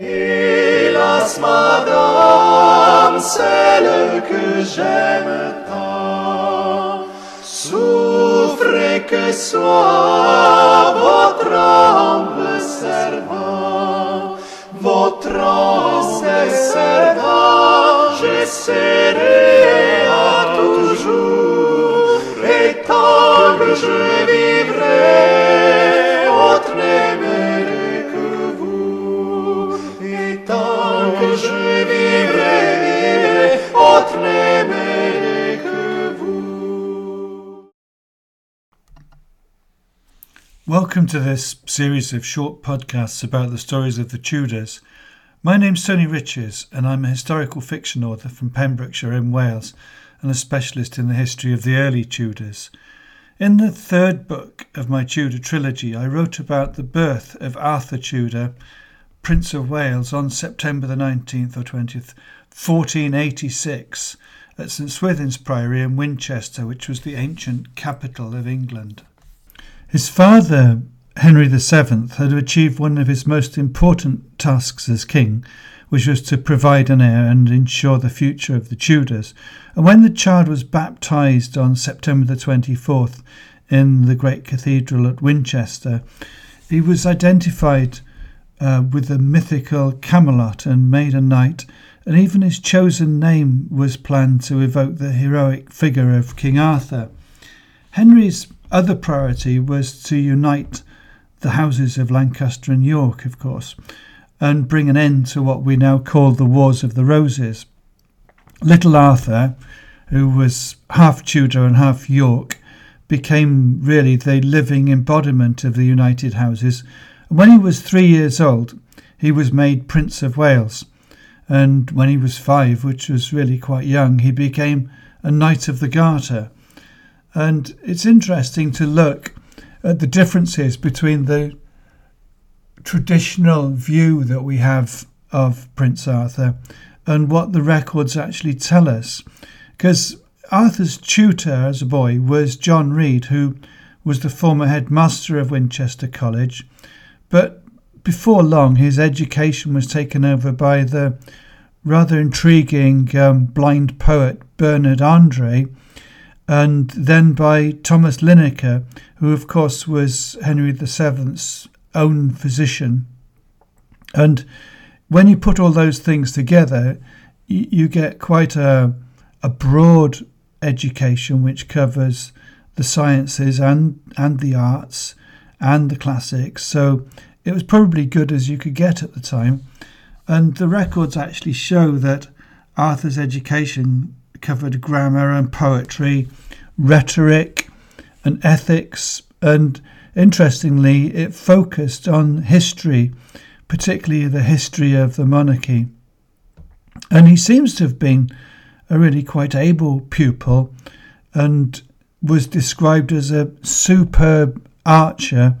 Hélas, madame, celle que j'aime tant, souffrez que soit votre humble servant, votre humble servant, je serai à toujours, et tant que je vivrai, Welcome to this series of short podcasts about the stories of the Tudors. My name's Tony Riches, and I'm a historical fiction author from Pembrokeshire in Wales and a specialist in the history of the early Tudors. In the third book of my Tudor trilogy, I wrote about the birth of Arthur Tudor, Prince of Wales, on September the 19th or 20th, 1486, at St Swithin's Priory in Winchester, which was the ancient capital of England. His father, Henry VII, had achieved one of his most important tasks as king, which was to provide an heir and ensure the future of the Tudors. And when the child was baptized on September the 24th in the great cathedral at Winchester, he was identified uh, with the mythical Camelot and made a knight, and even his chosen name was planned to evoke the heroic figure of King Arthur. Henry's other priority was to unite the houses of Lancaster and York, of course, and bring an end to what we now call the Wars of the Roses. Little Arthur, who was half Tudor and half York, became really the living embodiment of the United Houses. When he was three years old, he was made Prince of Wales. And when he was five, which was really quite young, he became a Knight of the Garter. And it's interesting to look at the differences between the traditional view that we have of Prince Arthur and what the records actually tell us. Because Arthur's tutor as a boy was John Reed, who was the former headmaster of Winchester College. But before long, his education was taken over by the rather intriguing um, blind poet Bernard Andre, and then by Thomas Linacre, who, of course, was Henry VII's own physician. And when you put all those things together, you, you get quite a, a broad education which covers the sciences and, and the arts and the classics. So it was probably good as you could get at the time. And the records actually show that Arthur's education covered grammar and poetry, rhetoric and ethics, and interestingly, it focused on history, particularly the history of the monarchy. And he seems to have been a really quite able pupil and was described as a superb archer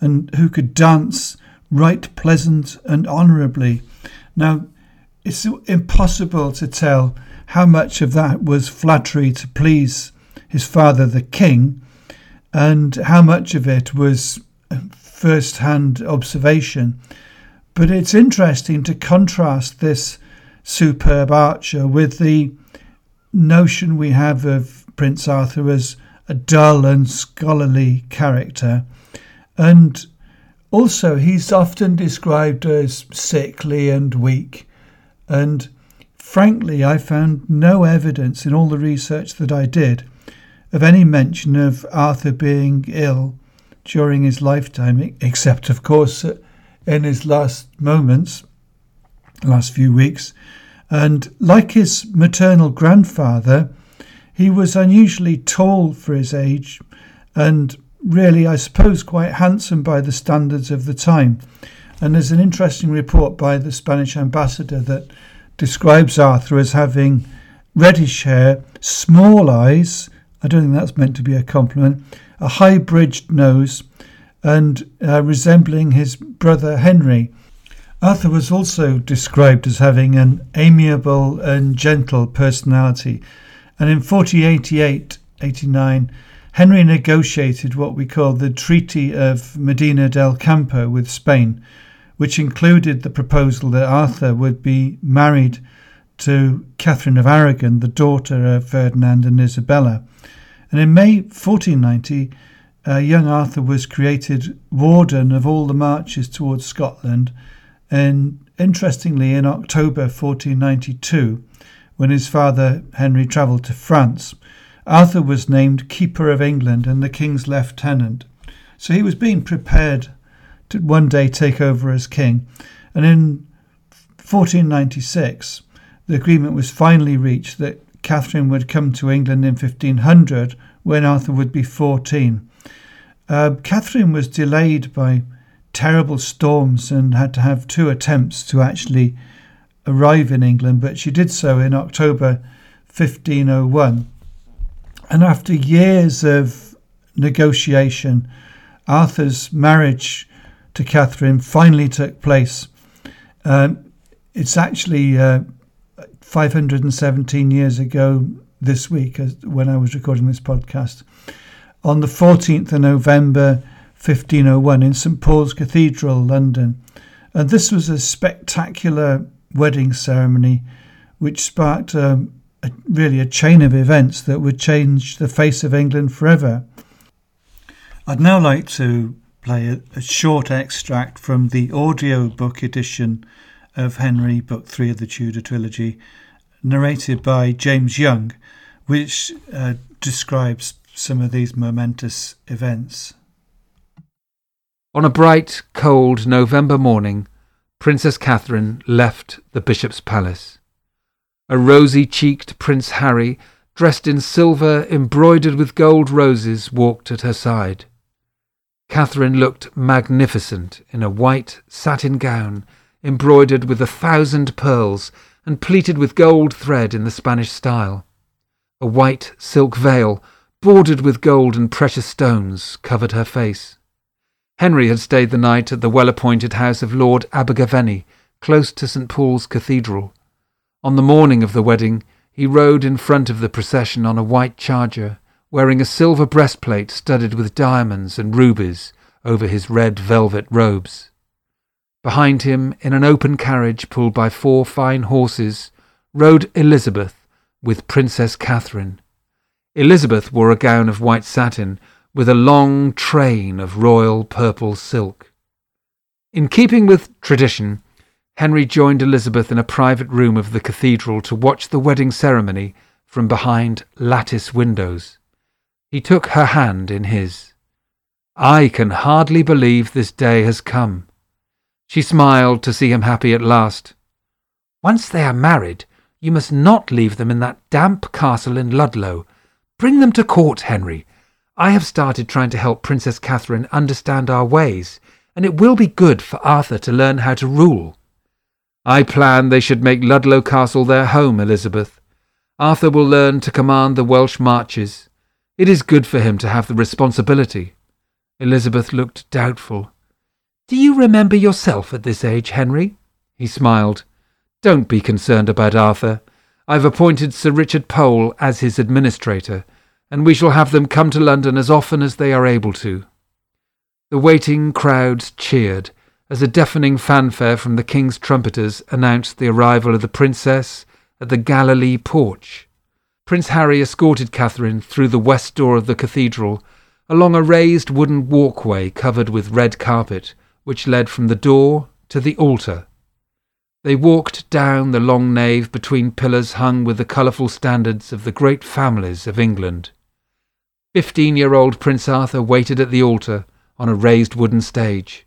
and who could dance right pleasant and honourably. Now, it's impossible to tell how much of that was flattery to please his father, the king, and how much of it was first hand observation. But it's interesting to contrast this superb archer with the notion we have of Prince Arthur as a dull and scholarly character. And also, he's often described as sickly and weak. And frankly, I found no evidence in all the research that I did of any mention of Arthur being ill during his lifetime, except, of course, uh, in his last moments, last few weeks. And like his maternal grandfather, he was unusually tall for his age and really, I suppose, quite handsome by the standards of the time. And there's an interesting report by the Spanish ambassador that describes Arthur as having reddish hair, small eyes. I don't think that's meant to be a compliment. A high bridged nose, and uh, resembling his brother Henry. Arthur was also described as having an amiable and gentle personality, and in 1488 89, Henry negotiated what we call the Treaty of Medina del Campo with Spain, which included the proposal that Arthur would be married to Catherine of Aragon, the daughter of Ferdinand and Isabella. And in May 1490, uh, young Arthur was created warden of all the marches towards Scotland. And interestingly, in October 1492, when his father Henry travelled to France, Arthur was named Keeper of England and the King's lieutenant. So he was being prepared to one day take over as king. And in 1496, the agreement was finally reached that Catherine would come to England in 1500 when Arthur would be 14. Uh, Catherine was delayed by terrible storms and had to have two attempts to actually arrive in England, but she did so in October 1501. And after years of negotiation, Arthur's marriage to Catherine finally took place. Um, it's actually uh, 517 years ago this week, as, when I was recording this podcast. On the 14th of November 1501 in St Paul's Cathedral, London. And this was a spectacular wedding ceremony which sparked um, a, really a chain of events that would change the face of England forever. I'd now like to play a, a short extract from the audio book edition of Henry, Book 3 of the Tudor Trilogy, narrated by James Young, which uh, describes some of these momentous events. On a bright, cold November morning, Princess Catherine left the bishop's palace. A rosy cheeked Prince Harry, dressed in silver embroidered with gold roses, walked at her side. Catherine looked magnificent in a white satin gown embroidered with a thousand pearls and pleated with gold thread in the Spanish style. A white silk veil, bordered with gold and precious stones, covered her face. Henry had stayed the night at the well appointed house of Lord Abergavenny, close to St. Paul's Cathedral. On the morning of the wedding, he rode in front of the procession on a white charger, wearing a silver breastplate studded with diamonds and rubies over his red velvet robes. Behind him, in an open carriage pulled by four fine horses, rode Elizabeth with Princess Catherine. Elizabeth wore a gown of white satin with a long train of royal purple silk. In keeping with tradition, Henry joined Elizabeth in a private room of the cathedral to watch the wedding ceremony from behind lattice windows. He took her hand in his. I can hardly believe this day has come. She smiled to see him happy at last. Once they are married, you must not leave them in that damp castle in Ludlow. Bring them to court, Henry, I have started trying to help Princess Catherine understand our ways, and it will be good for Arthur to learn how to rule. I plan they should make Ludlow Castle their home, Elizabeth. Arthur will learn to command the Welsh marches. It is good for him to have the responsibility. Elizabeth looked doubtful. Do you remember yourself at this age, Henry? He smiled. Don't be concerned about Arthur. I've appointed Sir Richard Pole as his administrator and we shall have them come to London as often as they are able to. The waiting crowds cheered as a deafening fanfare from the king's trumpeters announced the arrival of the princess at the Galilee porch. Prince Harry escorted Catherine through the west door of the cathedral, along a raised wooden walkway covered with red carpet, which led from the door to the altar. They walked down the long nave between pillars hung with the colourful standards of the great families of England. Fifteen year old Prince Arthur waited at the altar on a raised wooden stage.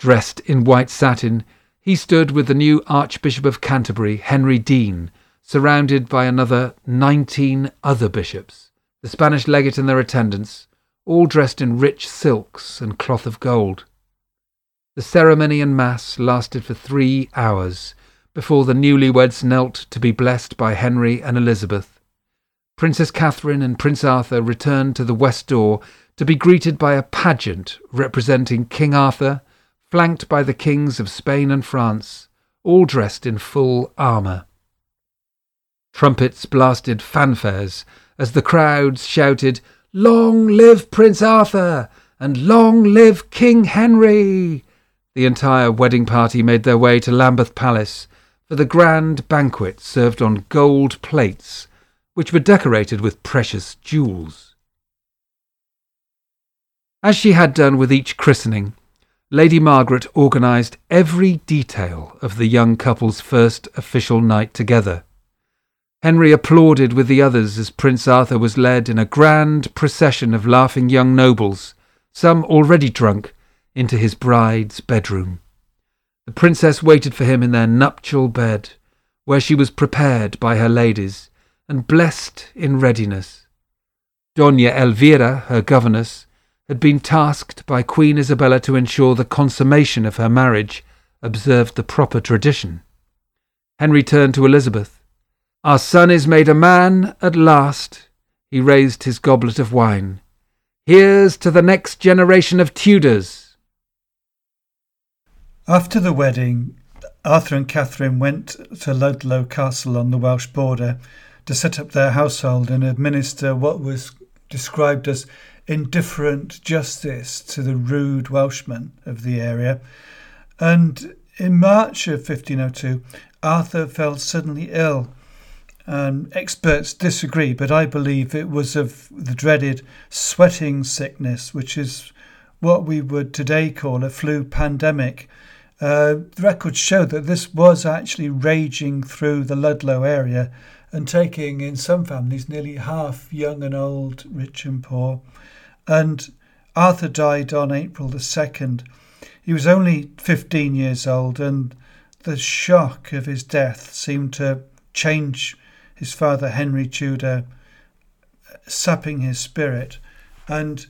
Dressed in white satin, he stood with the new Archbishop of Canterbury, Henry Deane, surrounded by another nineteen other bishops, the Spanish legate and their attendants, all dressed in rich silks and cloth of gold. The ceremony and mass lasted for three hours before the newlyweds knelt to be blessed by Henry and Elizabeth Princess Catherine and Prince Arthur returned to the west door to be greeted by a pageant representing King Arthur, flanked by the kings of Spain and France, all dressed in full armour. Trumpets blasted fanfares as the crowds shouted, Long live Prince Arthur! and Long live King Henry! The entire wedding party made their way to Lambeth Palace for the grand banquet served on gold plates, which were decorated with precious jewels. As she had done with each christening, Lady Margaret organised every detail of the young couple's first official night together. Henry applauded with the others as Prince Arthur was led in a grand procession of laughing young nobles, some already drunk, into his bride's bedroom. The princess waited for him in their nuptial bed, where she was prepared by her ladies and blessed in readiness. Dona Elvira, her governess, had been tasked by Queen Isabella to ensure the consummation of her marriage observed the proper tradition. Henry turned to Elizabeth. Our son is made a man at last. He raised his goblet of wine. Here's to the next generation of Tudors. After the wedding, Arthur and Catherine went to Ludlow Castle on the Welsh border to set up their household and administer what was described as indifferent justice to the rude Welshmen of the area. And in March of 1502, Arthur fell suddenly ill experts disagree, but I believe it was of the dreaded sweating sickness, which is what we would today call a flu pandemic. Uh, records show that this was actually raging through the Ludlow area and taking, in some families, nearly half young and old, rich and poor. And Arthur died on April the 2nd. He was only 15 years old, and the shock of his death seemed to change his father Henry Tudor sapping his spirit. And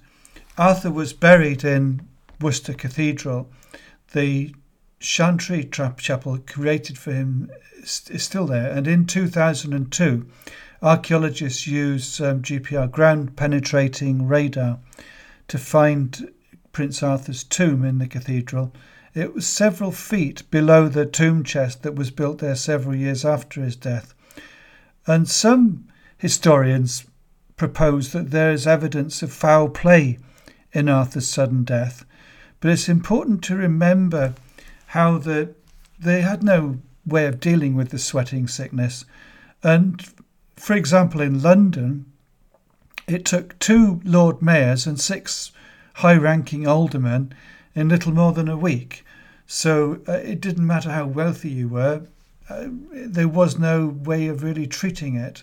Arthur was buried in Worcester Cathedral. The Chantry Chapel created for him is still there. And in 2002, archaeologists used um, GPR ground penetrating radar to find Prince Arthur's tomb in the cathedral. It was several feet below the tomb chest that was built there several years after his death. And some historians propose that there is evidence of foul play in Arthur's sudden death. But it's important to remember how the, they had no way of dealing with the sweating sickness. And for example, in London, it took two Lord Mayors and six high ranking aldermen in little more than a week. So uh, it didn't matter how wealthy you were, uh, there was no way of really treating it.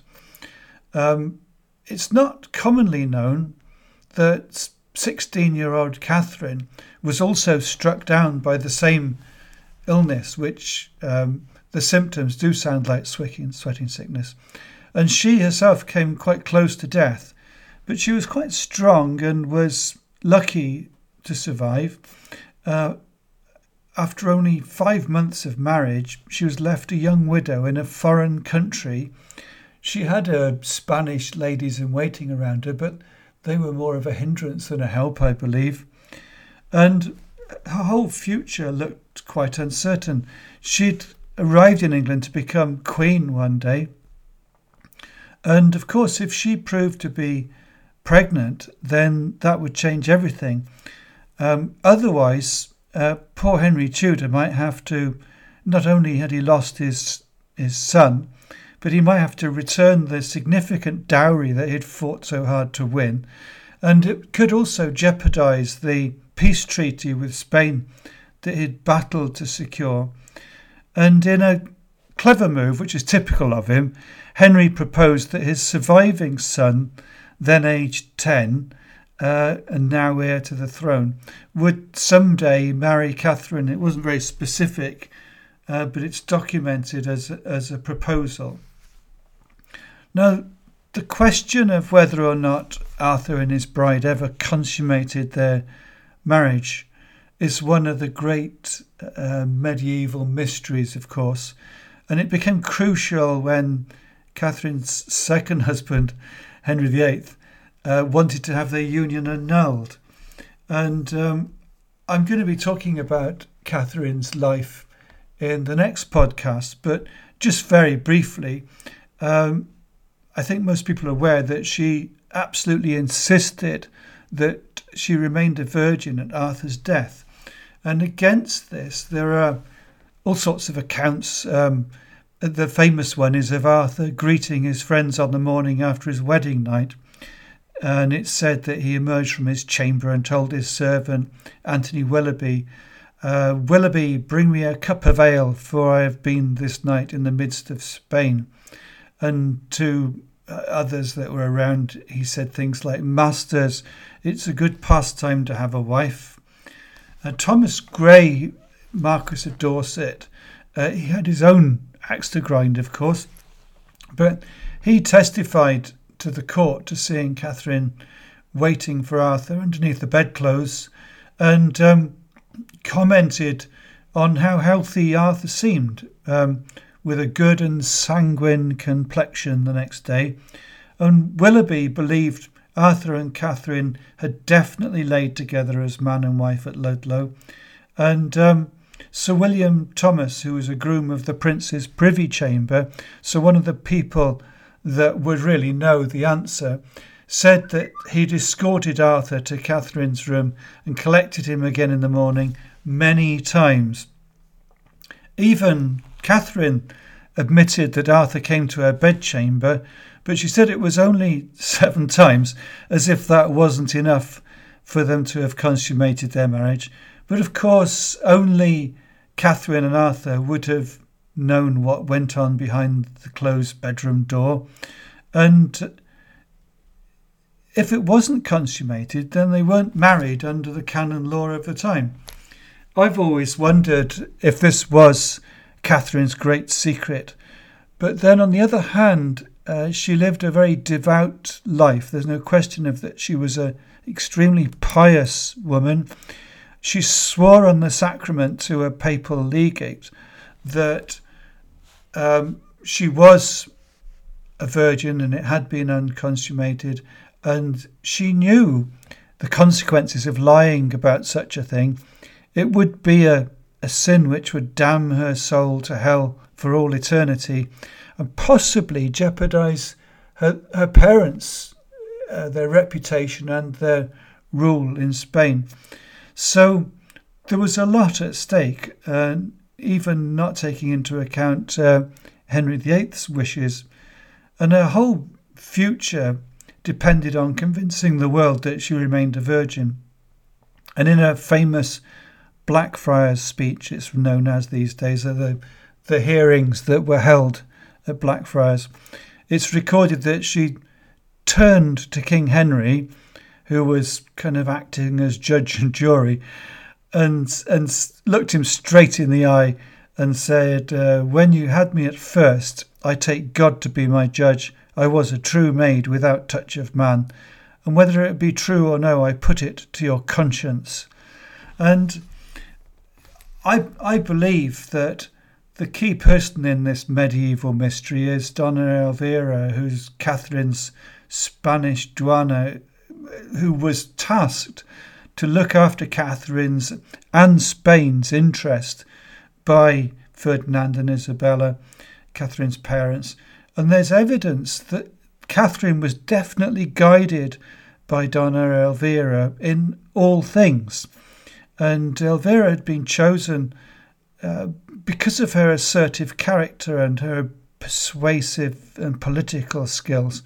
Um, it's not commonly known that 16 year old Catherine was also struck down by the same illness, which um, the symptoms do sound like sweating, sweating sickness. And she herself came quite close to death, but she was quite strong and was lucky to survive. Uh, after only five months of marriage, she was left a young widow in a foreign country. She had her Spanish ladies in waiting around her, but they were more of a hindrance than a help, I believe. And her whole future looked quite uncertain. She'd arrived in England to become queen one day. And of course, if she proved to be pregnant, then that would change everything. Um, otherwise, uh, poor Henry Tudor might have to, not only had he lost his his son, but he might have to return the significant dowry that he'd fought so hard to win, and it could also jeopardize the peace treaty with Spain that he'd battled to secure. And in a clever move, which is typical of him, Henry proposed that his surviving son, then aged 10, uh, and now heir to the throne, would someday marry Catherine. It wasn't very specific, uh, but it's documented as a, as a proposal. Now, the question of whether or not Arthur and his bride ever consummated their marriage is one of the great uh, medieval mysteries, of course, and it became crucial when Catherine's second husband, Henry VIII, uh, wanted to have their union annulled. And um, I'm going to be talking about Catherine's life in the next podcast, but just very briefly, um, I think most people are aware that she absolutely insisted that she remained a virgin at Arthur's death. And against this, there are all sorts of accounts. Um, the famous one is of Arthur greeting his friends on the morning after his wedding night. And it's said that he emerged from his chamber and told his servant, Anthony Willoughby, uh, Willoughby, bring me a cup of ale, for I have been this night in the midst of Spain. And to uh, others that were around, he said things like, Masters, it's a good pastime to have a wife. Uh, Thomas Grey, Marquis of Dorset, uh, he had his own axe to grind, of course, but he testified to the court to seeing Catherine waiting for Arthur underneath the bedclothes and um, commented on how healthy Arthur seemed, um, with a good and sanguine complexion the next day. And Willoughby believed Arthur and Catherine had definitely laid together as man and wife at Ludlow. And um, Sir William Thomas, who was a groom of the Prince's privy chamber, so one of the people that would really know the answer, said that he'd escorted Arthur to Catherine's room and collected him again in the morning many times. Even Catherine admitted that Arthur came to her bedchamber, but she said it was only seven times, as if that wasn't enough for them to have consummated their marriage. But of course, only Catherine and Arthur would have known what went on behind the closed bedroom door. And if it wasn't consummated, then they weren't married under the canon law of the time. I've always wondered if this was Catherine's great secret. But then, on the other hand, uh, she lived a very devout life. There's no question of that. She was an extremely pious woman. She swore on the sacrament to a papal legate that um, she was a virgin and it had been unconsummated, and she knew the consequences of lying about such a thing. It would be a, a sin which would damn her soul to hell for all eternity and possibly jeopardize her, her parents, uh, their reputation, and their rule in Spain. So there was a lot at stake. and even not taking into account uh, Henry VIII's wishes, and her whole future depended on convincing the world that she remained a virgin. And in her famous Blackfriars speech, it's known as these days, are the, the hearings that were held at Blackfriars, it's recorded that she turned to King Henry, who was kind of acting as judge and jury, and and looked him straight in the eye and said, uh, "When you had me at first, I take God to be my judge. I was a true maid without touch of man, and whether it be true or no, I put it to your conscience." And I I believe that the key person in this medieval mystery is Donna Elvira, who's Catherine's Spanish duenna, who was tasked to look after Catherine's and Spain's interest by Ferdinand and Isabella, Catherine's parents. And there's evidence that Catherine was definitely guided by Donna Elvira in all things. And Elvira had been chosen uh, because of her assertive character and her persuasive and political skills.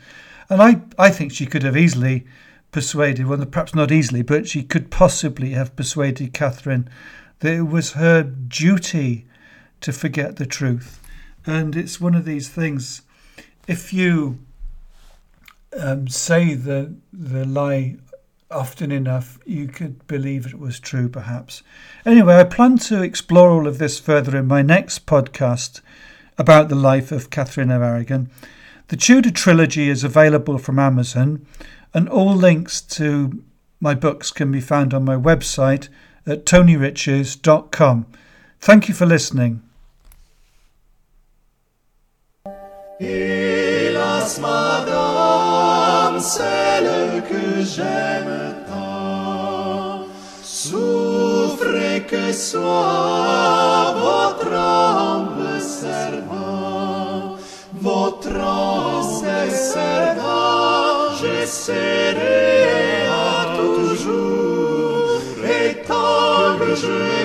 And I, I think she could have easily persuaded, well, perhaps not easily, but she could possibly have persuaded Catherine that it was her duty to forget the truth. And it's one of these things. If you um, say the the lie often enough, you could believe it was true, perhaps. Anyway, I plan to explore all of this further in my next podcast about the life of Catherine of Aragon. The Tudor trilogy is available from Amazon, and all links to my books can be found on my website at tonyriches.com. Thank you for listening. Madame, celle que j'aime tant, souffrez que soit votre âme servant, votre âme servant. serré à toujours, et tant que je